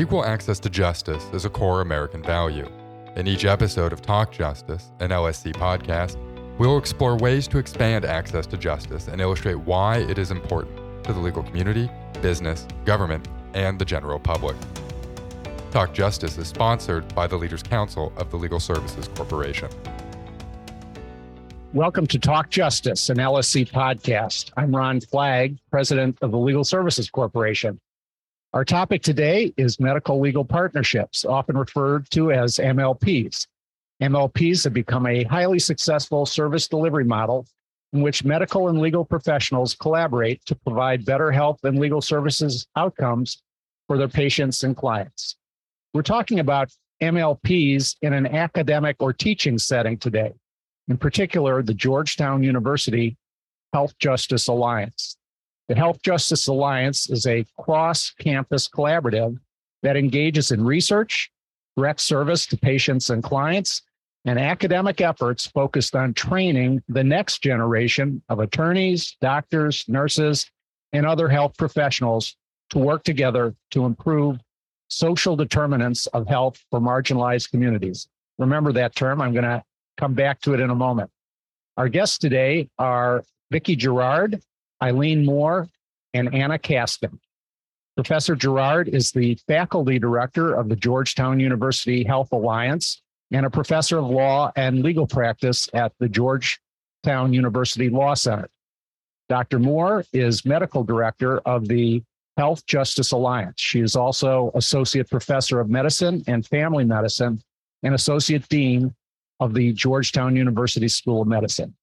Equal access to justice is a core American value. In each episode of Talk Justice, an LSC podcast, we'll explore ways to expand access to justice and illustrate why it is important to the legal community, business, government, and the general public. Talk Justice is sponsored by the Leaders Council of the Legal Services Corporation. Welcome to Talk Justice, an LSC podcast. I'm Ron Flagg, president of the Legal Services Corporation. Our topic today is medical legal partnerships, often referred to as MLPs. MLPs have become a highly successful service delivery model in which medical and legal professionals collaborate to provide better health and legal services outcomes for their patients and clients. We're talking about MLPs in an academic or teaching setting today, in particular, the Georgetown University Health Justice Alliance. The Health Justice Alliance is a cross campus collaborative that engages in research, direct service to patients and clients, and academic efforts focused on training the next generation of attorneys, doctors, nurses, and other health professionals to work together to improve social determinants of health for marginalized communities. Remember that term. I'm going to come back to it in a moment. Our guests today are Vicki Girard, Eileen Moore, and Anna Kaskin. Professor Girard is the faculty director of the Georgetown University Health Alliance and a professor of law and legal practice at the Georgetown University Law Center. Dr. Moore is medical director of the Health Justice Alliance. She is also associate professor of medicine and family medicine and associate dean of the Georgetown University School of Medicine.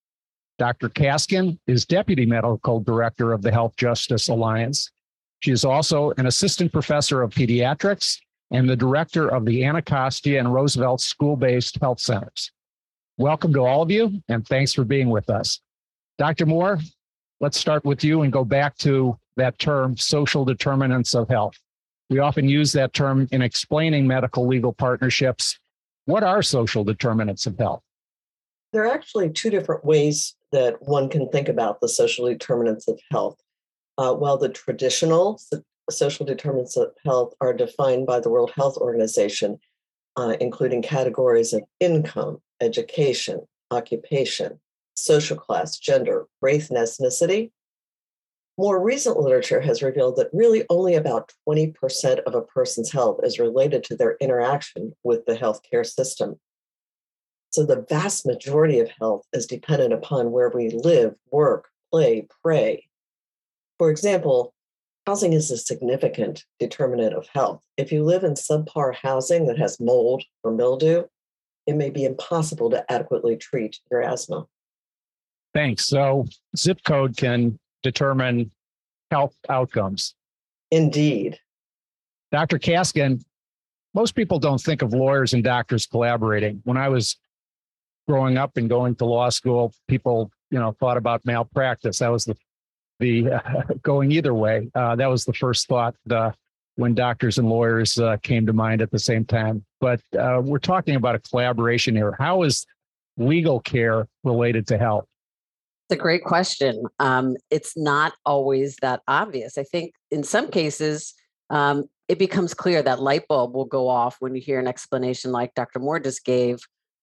Dr. Kaskin is Deputy Medical Director of the Health Justice Alliance. She is also an Assistant Professor of Pediatrics and the Director of the Anacostia and Roosevelt School based Health Centers. Welcome to all of you, and thanks for being with us. Dr. Moore, let's start with you and go back to that term, social determinants of health. We often use that term in explaining medical legal partnerships. What are social determinants of health? There are actually two different ways that one can think about the social determinants of health. Uh, while the traditional social determinants of health are defined by the World Health Organization, uh, including categories of income, education, occupation, social class, gender, race, and ethnicity. More recent literature has revealed that really only about 20% of a person's health is related to their interaction with the healthcare system. So the vast majority of health is dependent upon where we live, work, play, pray. For example, housing is a significant determinant of health. If you live in subpar housing that has mold or mildew, it may be impossible to adequately treat your asthma. Thanks. So, zip code can determine health outcomes. Indeed. Dr. Kaskin, most people don't think of lawyers and doctors collaborating. When I was growing up and going to law school, people, you know, thought about malpractice. That was the the uh, going either way. Uh, that was the first thought uh, when doctors and lawyers uh, came to mind at the same time. But uh, we're talking about a collaboration here. How is legal care related to health? It's a great question. Um, it's not always that obvious. I think in some cases, um, it becomes clear that light bulb will go off when you hear an explanation like Dr. Moore just gave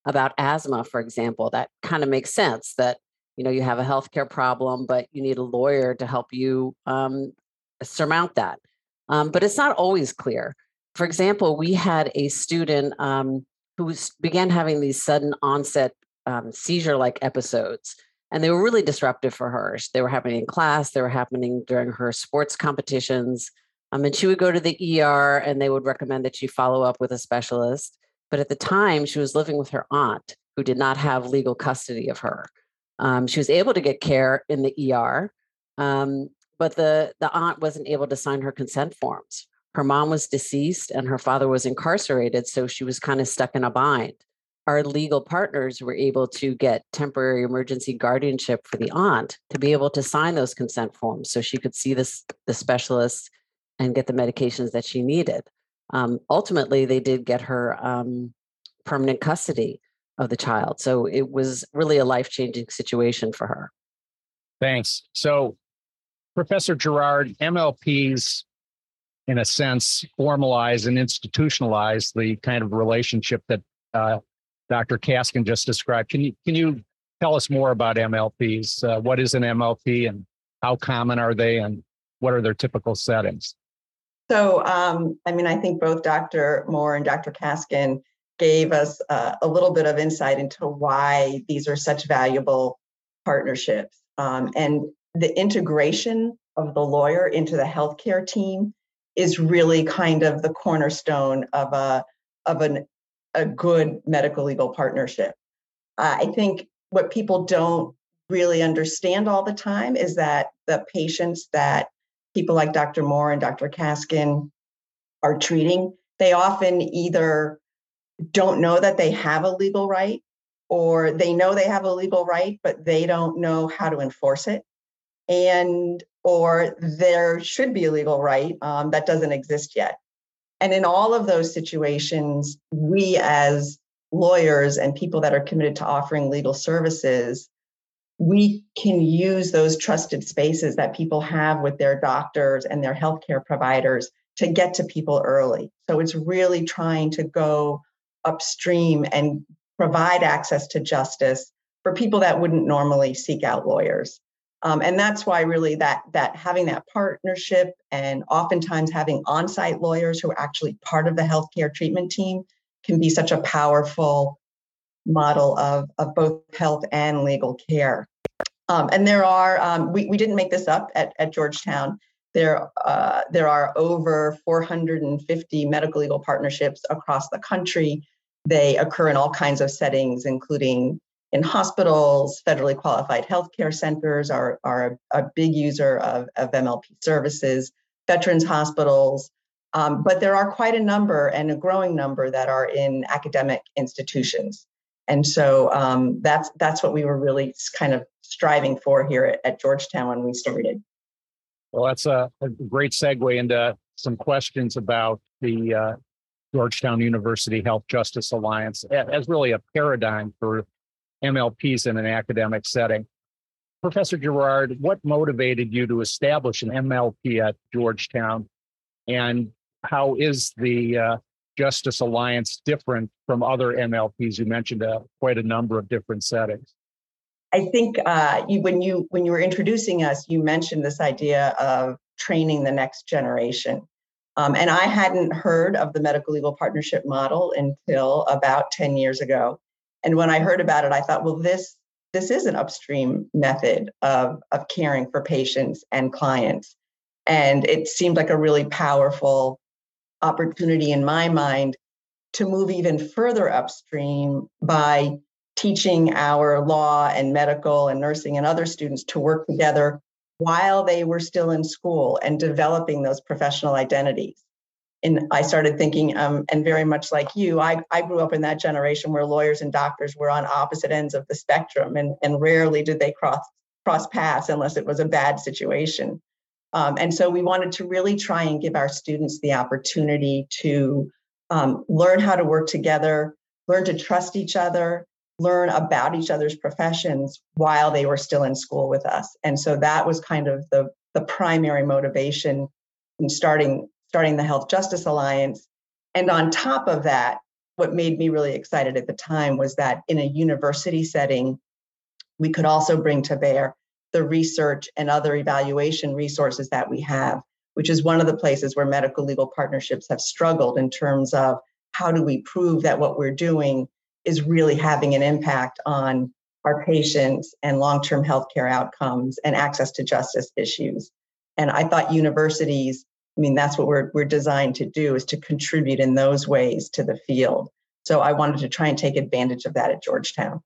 about asthma, for example, that kind of makes sense that you know you have a healthcare problem, but you need a lawyer to help you um, surmount that. Um, but it's not always clear. For example, we had a student um, who began having these sudden onset um, seizure-like episodes, and they were really disruptive for her. They were happening in class. They were happening during her sports competitions. Um, and she would go to the ER, and they would recommend that she follow up with a specialist. But at the time, she was living with her aunt who did not have legal custody of her. Um, she was able to get care in the ER, um, but the, the aunt wasn't able to sign her consent forms. Her mom was deceased and her father was incarcerated, so she was kind of stuck in a bind. Our legal partners were able to get temporary emergency guardianship for the aunt to be able to sign those consent forms so she could see this, the specialist and get the medications that she needed um, ultimately they did get her um, permanent custody of the child. So it was really a life changing situation for her. Thanks. So, Professor Girard, MLPs in a sense, formalize and institutionalize the kind of relationship that uh, Dr. Kaskin just described. Can you can you tell us more about MLPs? Uh, what is an MLP and how common are they, and what are their typical settings? So, um, I mean, I think both Dr. Moore and Dr. Kaskin gave us uh, a little bit of insight into why these are such valuable partnerships. Um, and the integration of the lawyer into the healthcare team is really kind of the cornerstone of a of an a good medical legal partnership. Uh, I think what people don't really understand all the time is that the patients that people like Dr. Moore and Dr. Kaskin are treating, they often either don't know that they have a legal right or they know they have a legal right but they don't know how to enforce it and or there should be a legal right um, that doesn't exist yet and in all of those situations we as lawyers and people that are committed to offering legal services we can use those trusted spaces that people have with their doctors and their healthcare providers to get to people early so it's really trying to go upstream and provide access to justice for people that wouldn't normally seek out lawyers. Um, and that's why really that that having that partnership and oftentimes having on-site lawyers who are actually part of the healthcare treatment team can be such a powerful model of, of both health and legal care. Um, and there are, um, we, we didn't make this up at, at Georgetown. There, uh, there are over 450 medical legal partnerships across the country they occur in all kinds of settings, including in hospitals, federally qualified healthcare centers are, are a, a big user of, of MLP services, veterans hospitals, um, but there are quite a number and a growing number that are in academic institutions. And so um, that's that's what we were really kind of striving for here at, at Georgetown when we started. Well, that's a, a, great segue into some questions about the uh, Georgetown University Health Justice Alliance as really a paradigm for MLPs in an academic setting. Professor Girard, what motivated you to establish an MLP at Georgetown? And how is the uh, Justice Alliance different from other MLPs? You mentioned uh, quite a number of different settings. I think uh, when you when you were introducing us, you mentioned this idea of training the next generation. Um, and I hadn't heard of the medical legal partnership model until about 10 years ago. And when I heard about it, I thought, well, this this is an upstream method of, of caring for patients and clients. And it seemed like a really powerful opportunity in my mind to move even further upstream by teaching our law and medical and nursing and other students to work together while they were still in school and developing those professional identities. And I started thinking, um, and very much like you, I, I grew up in that generation where lawyers and doctors were on opposite ends of the spectrum, and, and rarely did they cross cross paths unless it was a bad situation. Um, and so we wanted to really try and give our students the opportunity to um, learn how to work together, learn to trust each other, learn about each other's professions while they were still in school with us. And so that was kind of the, the primary motivation in starting starting the Health Justice Alliance. And on top of that, what made me really excited at the time was that in a university setting, we could also bring to bear the research and other evaluation resources that we have, which is one of the places where medical legal partnerships have struggled in terms of how do we prove that what we're doing is really having an impact on our patients and long-term healthcare outcomes and access to justice issues. And I thought universities, I mean, that's what we're, we're designed to do is to contribute in those ways to the field. So I wanted to try and take advantage of that at Georgetown.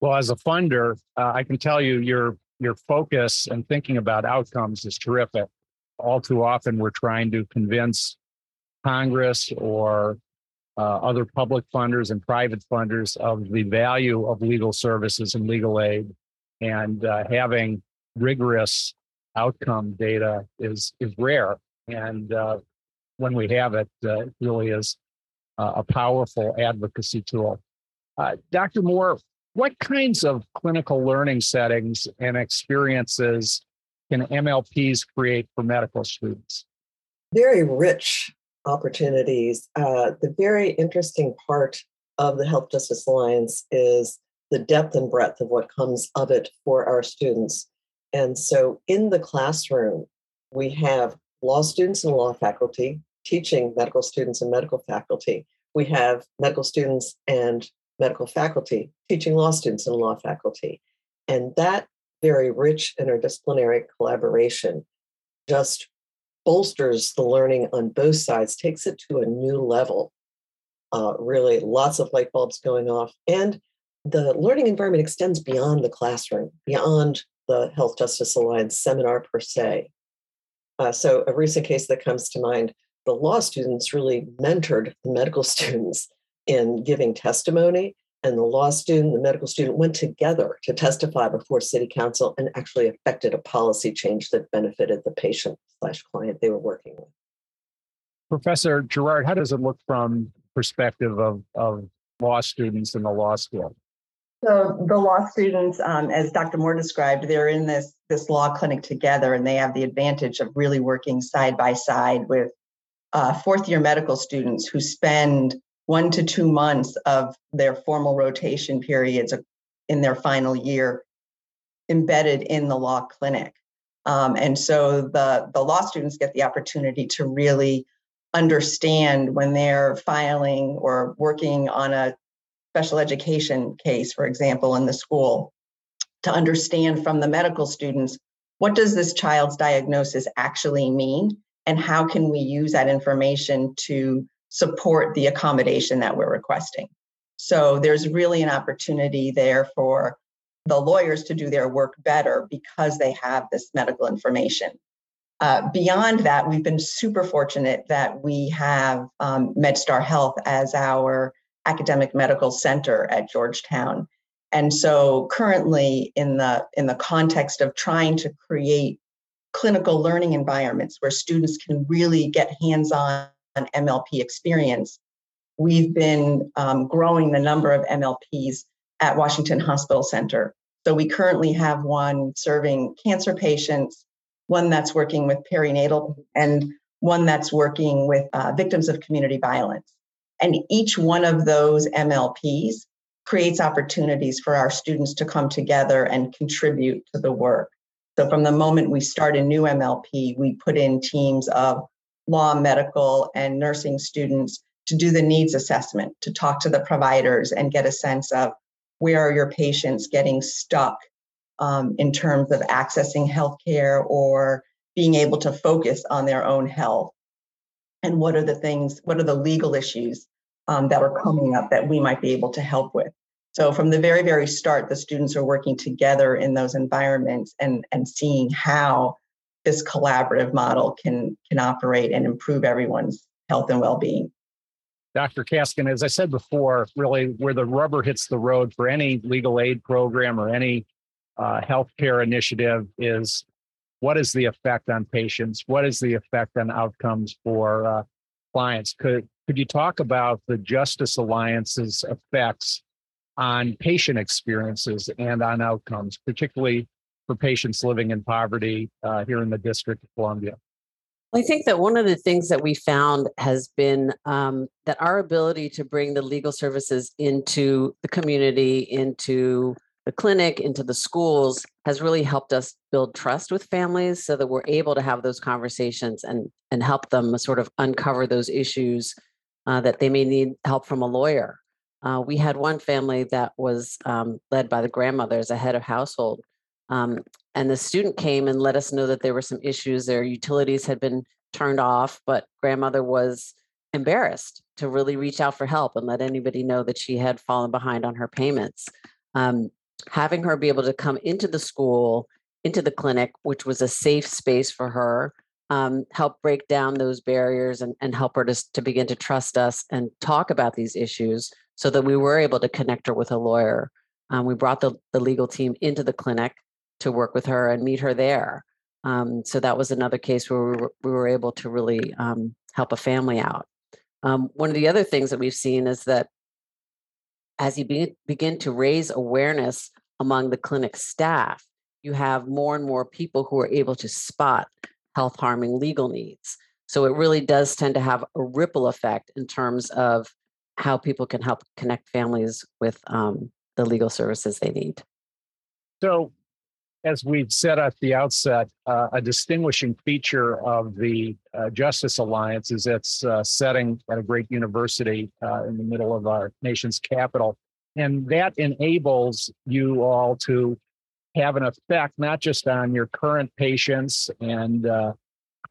Well, as a funder, uh, I can tell you your your focus and thinking about outcomes is terrific. All too often, we're trying to convince Congress or uh, other public funders and private funders of the value of legal services and legal aid. And uh, having rigorous outcome data is, is rare. And uh, when we have it, uh, it really is a powerful advocacy tool. Uh, Dr. Moore, what kinds of clinical learning settings and experiences can MLPs create for medical students? very rich opportunities. Uh, the very interesting part of the Health Justice Alliance is the depth and breadth of what comes of it for our students. And so in the classroom, we have law students and law faculty teaching medical students and medical faculty. We have medical students and medical faculty teaching law students and law faculty. And that very rich interdisciplinary collaboration just bolsters the learning on both sides, takes it to a new level. Uh, really, lots of light bulbs going off. And the learning environment extends beyond the classroom, beyond the Health Justice Alliance seminar per se. Uh, so, a recent case that comes to mind the law students really mentored the medical students in giving testimony and the law student, the medical student went together to testify before city council and actually affected a policy change that benefited the patient slash client they were working with. Professor Girard, how does it look from perspective of, of law students in the law school? So the law students, um, as Dr. Moore described, they're in this this law clinic together, and they have the advantage of really working side by side with uh, fourth year medical students who spend one to two months of their formal rotation periods in their final year embedded in the law clinic. Um, and so the, the law students get the opportunity to really understand when they're filing or working on a special education case, for example, in the school, to understand from the medical students what does this child's diagnosis actually mean and how can we use that information to support the accommodation that we're requesting. So there's really an opportunity there for the lawyers to do their work better because they have this medical information. Uh, beyond that, we've been super fortunate that we have um, MedStar Health as our academic medical center at Georgetown. And so currently in the in the context of trying to create clinical learning environments where students can really get hands-on MLP experience, we've been um, growing the number of MLPs at Washington Hospital Center. So we currently have one serving cancer patients, one that's working with perinatal, and one that's working with uh, victims of community violence. And each one of those MLPs creates opportunities for our students to come together and contribute to the work. So from the moment we start a new MLP, we put in teams of law, medical, and nursing students to do the needs assessment, to talk to the providers and get a sense of where are your patients getting stuck um, in terms of accessing healthcare or being able to focus on their own health. And what are the things, what are the legal issues um, that are coming up that we might be able to help with? So from the very, very start, the students are working together in those environments and, and seeing how this collaborative model can can operate and improve everyone's health and well-being. Dr. Kaskin, as I said before, really where the rubber hits the road for any legal aid program or any uh, healthcare initiative is what is the effect on patients? What is the effect on outcomes for uh, clients? Could could you talk about the Justice Alliance's effects on patient experiences and on outcomes, particularly for patients living in poverty uh, here in the District of Columbia? I think that one of the things that we found has been um, that our ability to bring the legal services into the community, into the clinic, into the schools has really helped us build trust with families so that we're able to have those conversations and, and help them sort of uncover those issues uh, that they may need help from a lawyer. Uh, we had one family that was um, led by the grandmother as a head of household um, and the student came and let us know that there were some issues. Their utilities had been turned off, but grandmother was embarrassed to really reach out for help and let anybody know that she had fallen behind on her payments. Um, having her be able to come into the school, into the clinic, which was a safe space for her, um, help break down those barriers and, and help her to, to begin to trust us and talk about these issues so that we were able to connect her with a lawyer. Um, we brought the, the legal team into the clinic to work with her and meet her there. Um, so that was another case where we were, we were able to really um, help a family out. Um, one of the other things that we've seen is that as you be, begin to raise awareness among the clinic staff, you have more and more people who are able to spot health harming legal needs. So it really does tend to have a ripple effect in terms of how people can help connect families with um, the legal services they need. So, as we've said at the outset, uh, a distinguishing feature of the uh, Justice Alliance is its uh, setting at a great university uh, in the middle of our nation's capital. And that enables you all to have an effect not just on your current patients and uh,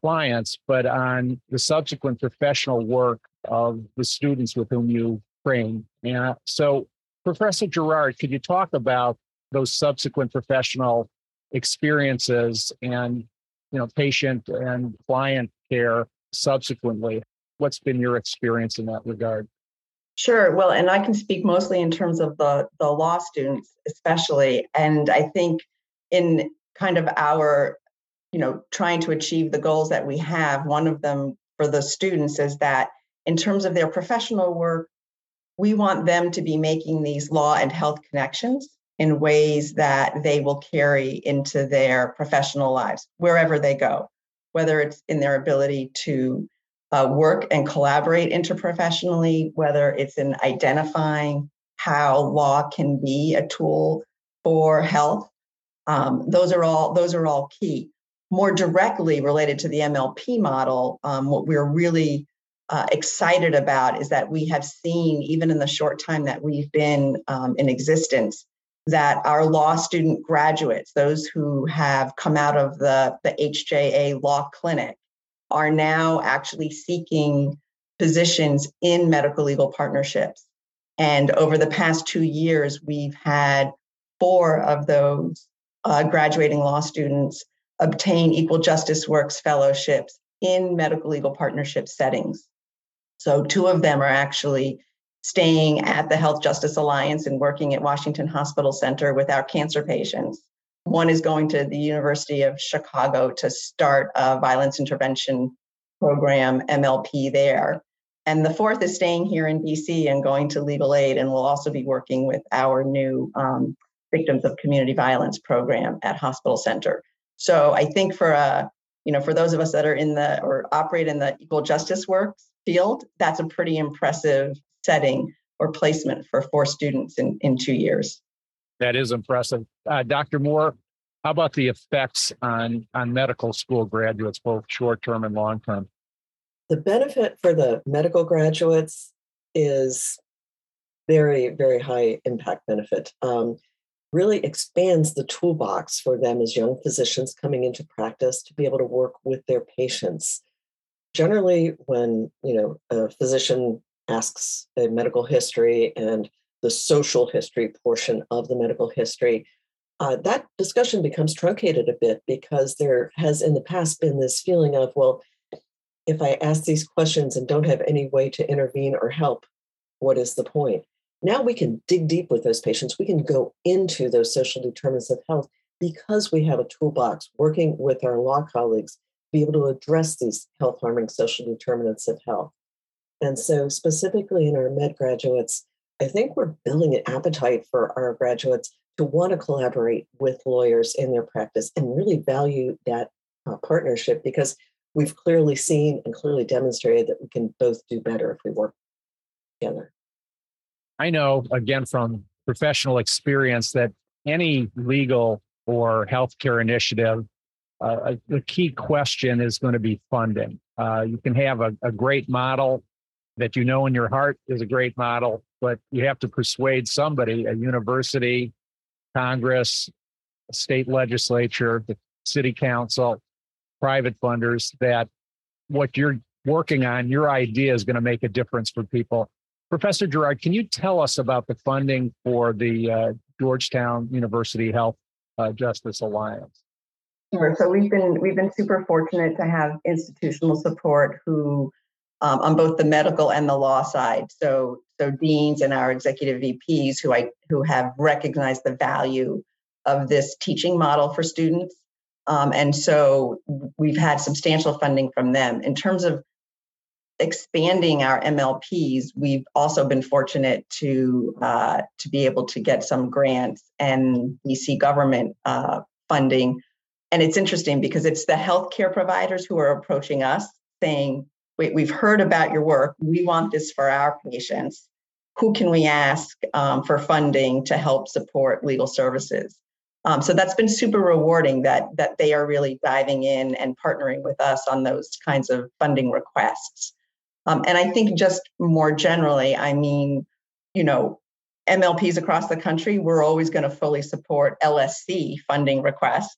clients, but on the subsequent professional work of the students with whom you train. And so, Professor Girard, could you talk about those subsequent professional experiences and you know patient and client care subsequently? What's been your experience in that regard? Sure. Well, and I can speak mostly in terms of the the law students, especially. And I think in kind of our you know trying to achieve the goals that we have one of them for the students is that in terms of their professional work we want them to be making these law and health connections in ways that they will carry into their professional lives wherever they go whether it's in their ability to uh, work and collaborate interprofessionally whether it's in identifying how law can be a tool for health. Um, those are all those are all key. More directly related to the MLP model, um, what we're really uh, excited about is that we have seen, even in the short time that we've been um, in existence, that our law student graduates, those who have come out of the, the HJA Law Clinic, are now actually seeking positions in medical legal partnerships. And over the past two years, we've had four of those uh, graduating law students obtain Equal Justice Works fellowships in medical legal partnership settings. So, two of them are actually staying at the Health Justice Alliance and working at Washington Hospital Center with our cancer patients. One is going to the University of Chicago to start a violence intervention program, MLP, there. And the fourth is staying here in DC and going to legal aid, and will also be working with our new um, Victims of Community Violence program at Hospital Center. So I think for uh, you know, for those of us that are in the or operate in the equal justice work field, that's a pretty impressive setting or placement for four students in, in two years. That is impressive. Uh, Dr. Moore, how about the effects on, on medical school graduates, both short term and long term? The benefit for the medical graduates is very, very high impact benefit. Um, really expands the toolbox for them as young physicians coming into practice to be able to work with their patients. Generally, when you know a physician asks a medical history and the social history portion of the medical history, uh, that discussion becomes truncated a bit because there has in the past been this feeling of, well, if I ask these questions and don't have any way to intervene or help, what is the point? Now we can dig deep with those patients. We can go into those social determinants of health because we have a toolbox working with our law colleagues to be able to address these health harming social determinants of health. And so, specifically in our med graduates, I think we're building an appetite for our graduates to want to collaborate with lawyers in their practice and really value that uh, partnership because we've clearly seen and clearly demonstrated that we can both do better if we work together. I know, again, from professional experience, that any legal or healthcare initiative, uh, the key question is going to be funding. Uh, you can have a, a great model that you know in your heart is a great model, but you have to persuade somebody, a university, Congress, state legislature, the city council, private funders, that what you're working on, your idea is going to make a difference for people. Professor Girard, can you tell us about the funding for the uh, Georgetown University Health uh, Justice Alliance? Sure. So we've been we've been super fortunate to have institutional support who um, on both the medical and the law side. So so deans and our executive VPs who I who have recognized the value of this teaching model for students. Um, and so we've had substantial funding from them. In terms of expanding our MLPs, we've also been fortunate to uh, to be able to get some grants and DC government uh, funding. And it's interesting because it's the healthcare providers who are approaching us. saying, wait, we've heard about your work. We want this for our patients. Who can we ask um, for funding to help support legal services? Um, so that's been super rewarding that that they are really diving in and partnering with us on those kinds of funding requests. Um, and I think just more generally, I mean, you know, MLPs across the country, we're always going to fully support LSC funding requests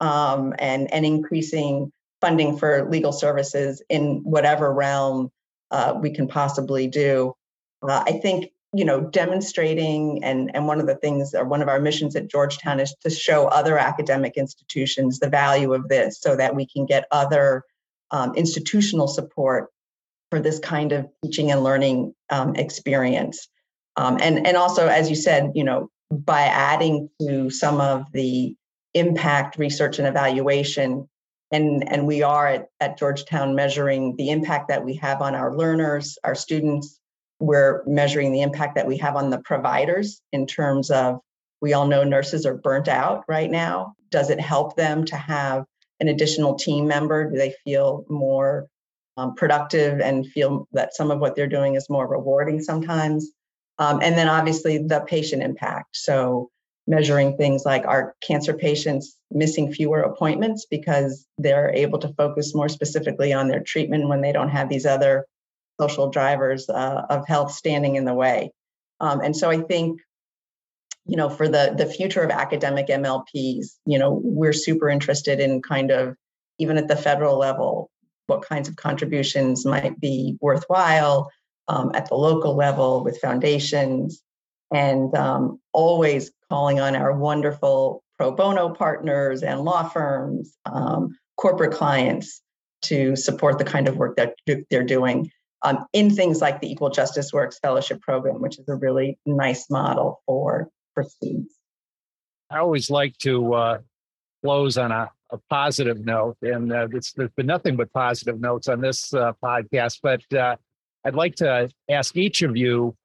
um, and and increasing funding for legal services in whatever realm uh, we can possibly do. Uh, I think you know demonstrating and and one of the things or one of our missions at Georgetown is to show other academic institutions the value of this so that we can get other um, institutional support for this kind of teaching and learning um, experience. Um, and and also, as you said, you know, by adding to some of the impact research and evaluation, and and we are at, at Georgetown measuring the impact that we have on our learners, our students. We're measuring the impact that we have on the providers in terms of we all know nurses are burnt out right now. Does it help them to have an additional team member? Do they feel more um, productive and feel that some of what they're doing is more rewarding sometimes? Um, and then obviously the patient impact. So measuring things like are cancer patients missing fewer appointments because they're able to focus more specifically on their treatment when they don't have these other social drivers uh, of health standing in the way. Um, and so I think, you know, for the the future of academic MLPs, you know, we're super interested in kind of even at the federal level, what kinds of contributions might be worthwhile um, at the local level with foundations, and um, always calling on our wonderful pro bono partners and law firms, um, corporate clients to support the kind of work that they're doing um, in things like the Equal Justice Works Fellowship Program, which is a really nice model for for students. I always like to uh, close on a, a positive note, and uh, there's been nothing but positive notes on this uh, podcast. But uh, I'd like to ask each of you,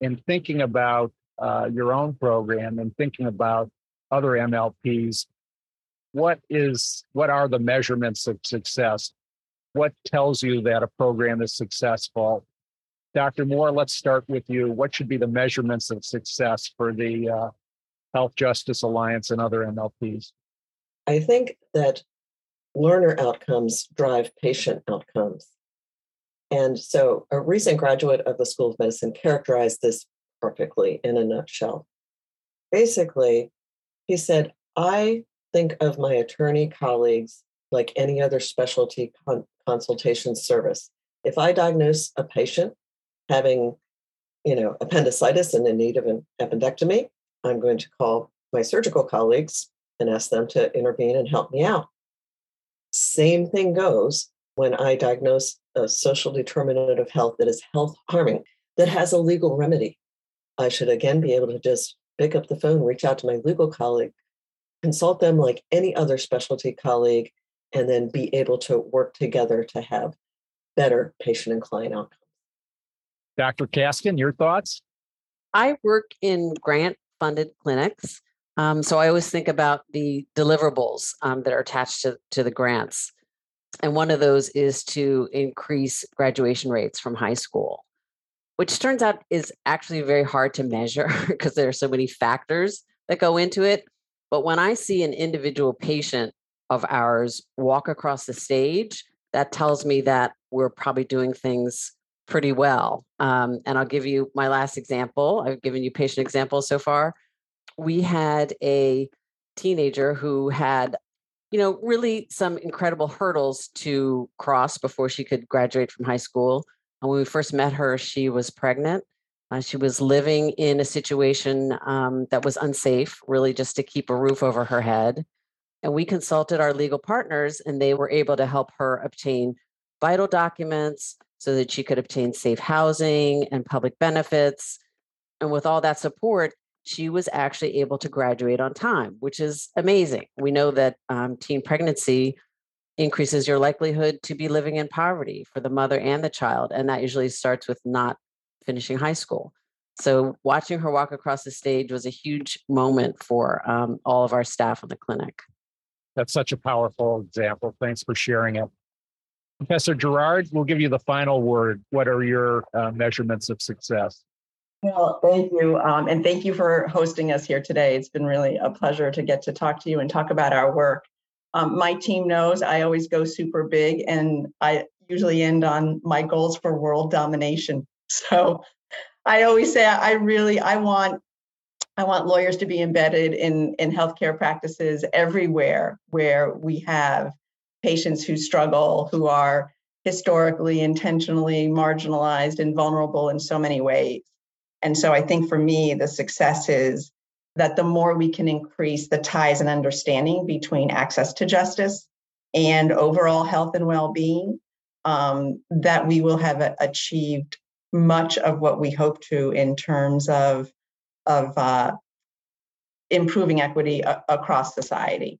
in thinking about uh, your own program and thinking about other MLPs, what is what are the measurements of success? What tells you that a program is successful? Dr. Moore, let's start with you. What should be the measurements of success for the uh, Health Justice Alliance and other MLPs? I think that learner outcomes drive patient outcomes. And so a recent graduate of the School of Medicine characterized this perfectly in a nutshell. Basically, he said, I think of my attorney colleagues like any other specialty con- consultation service. If I diagnose a patient having, you know, appendicitis and in need of an appendectomy, I'm going to call my surgical colleagues and ask them to intervene and help me out. Same thing goes when I diagnose a social determinant of health that is health harming, that has a legal remedy. I should again be able to just pick up the phone, reach out to my legal colleague, consult them like any other specialty colleague, and then be able to work together to have better patient and client outcomes. Dr. Kaskin, your thoughts? I work in grant funded clinics. Um, so I always think about the deliverables um, that are attached to, to the grants. And one of those is to increase graduation rates from high school, which turns out is actually very hard to measure because there are so many factors that go into it. But when I see an individual patient of ours walk across the stage, that tells me that we're probably doing things pretty well. Um, and I'll give you my last example. I've given you patient examples so far. We had a teenager who had you know, really some incredible hurdles to cross before she could graduate from high school. When we first met her, she was pregnant. Uh, she was living in a situation um, that was unsafe, really just to keep a roof over her head. And we consulted our legal partners, and they were able to help her obtain vital documents so that she could obtain safe housing and public benefits. And with all that support, she was actually able to graduate on time, which is amazing. We know that um, teen pregnancy increases your likelihood to be living in poverty for the mother and the child. And that usually starts with not finishing high school. So watching her walk across the stage was a huge moment for um, all of our staff in the clinic. That's such a powerful example. Thanks for sharing it. Professor Girard, we'll give you the final word. What are your uh, measurements of success? Well, thank you. Um, and thank you for hosting us here today. It's been really a pleasure to get to talk to you and talk about our work. Um, my team knows I always go super big and I usually end on my goals for world domination. So I always say I really I want I want lawyers to be embedded in in healthcare practices everywhere where we have patients who struggle, who are historically intentionally marginalized and vulnerable in so many ways. And so I think for me, the success is that the more we can increase the ties and understanding between access to justice and overall health and well-being, um, that we will have achieved much of what we hope to in terms of of uh, improving equity a- across society.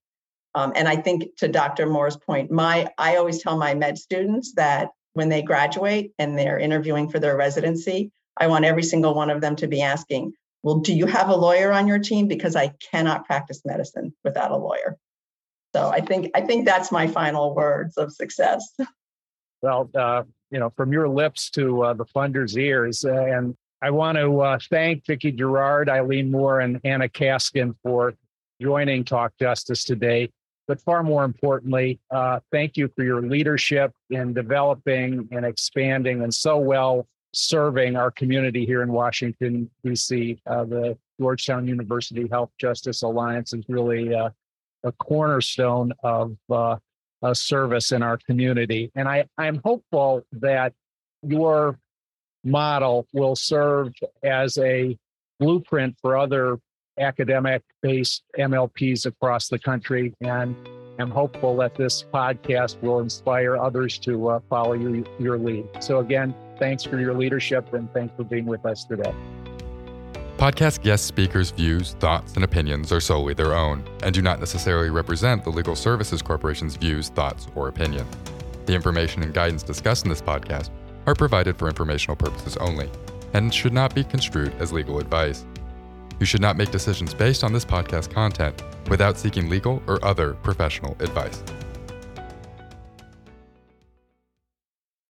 Um, and I think to Dr. Moore's point, my I always tell my med students that when they graduate and they're interviewing for their residency, I want every single one of them to be asking, well, do you have a lawyer on your team? Because I cannot practice medicine without a lawyer. So I think I think that's my final words of success. Well, uh, you know, from your lips to uh, the funder's ears, uh, and I want to uh, thank Vicki Girard, Eileen Moore, and Anna Kaskin for joining Talk Justice today. But far more importantly, uh, thank you for your leadership in developing and expanding and so well serving our community here in Washington, D.C. Uh, the Georgetown University Health Justice Alliance is really uh, a cornerstone of uh, a service in our community. And I, I'm hopeful that your model will serve as a blueprint for other academic based MLPs across the country. And I'm hopeful that this podcast will inspire others to uh, follow you, your lead. So, again, thanks for your leadership and thanks for being with us today. Podcast guest speakers' views, thoughts, and opinions are solely their own and do not necessarily represent the Legal Services Corporation's views, thoughts, or opinion. The information and guidance discussed in this podcast are provided for informational purposes only and should not be construed as legal advice. You should not make decisions based on this podcast content without seeking legal or other professional advice.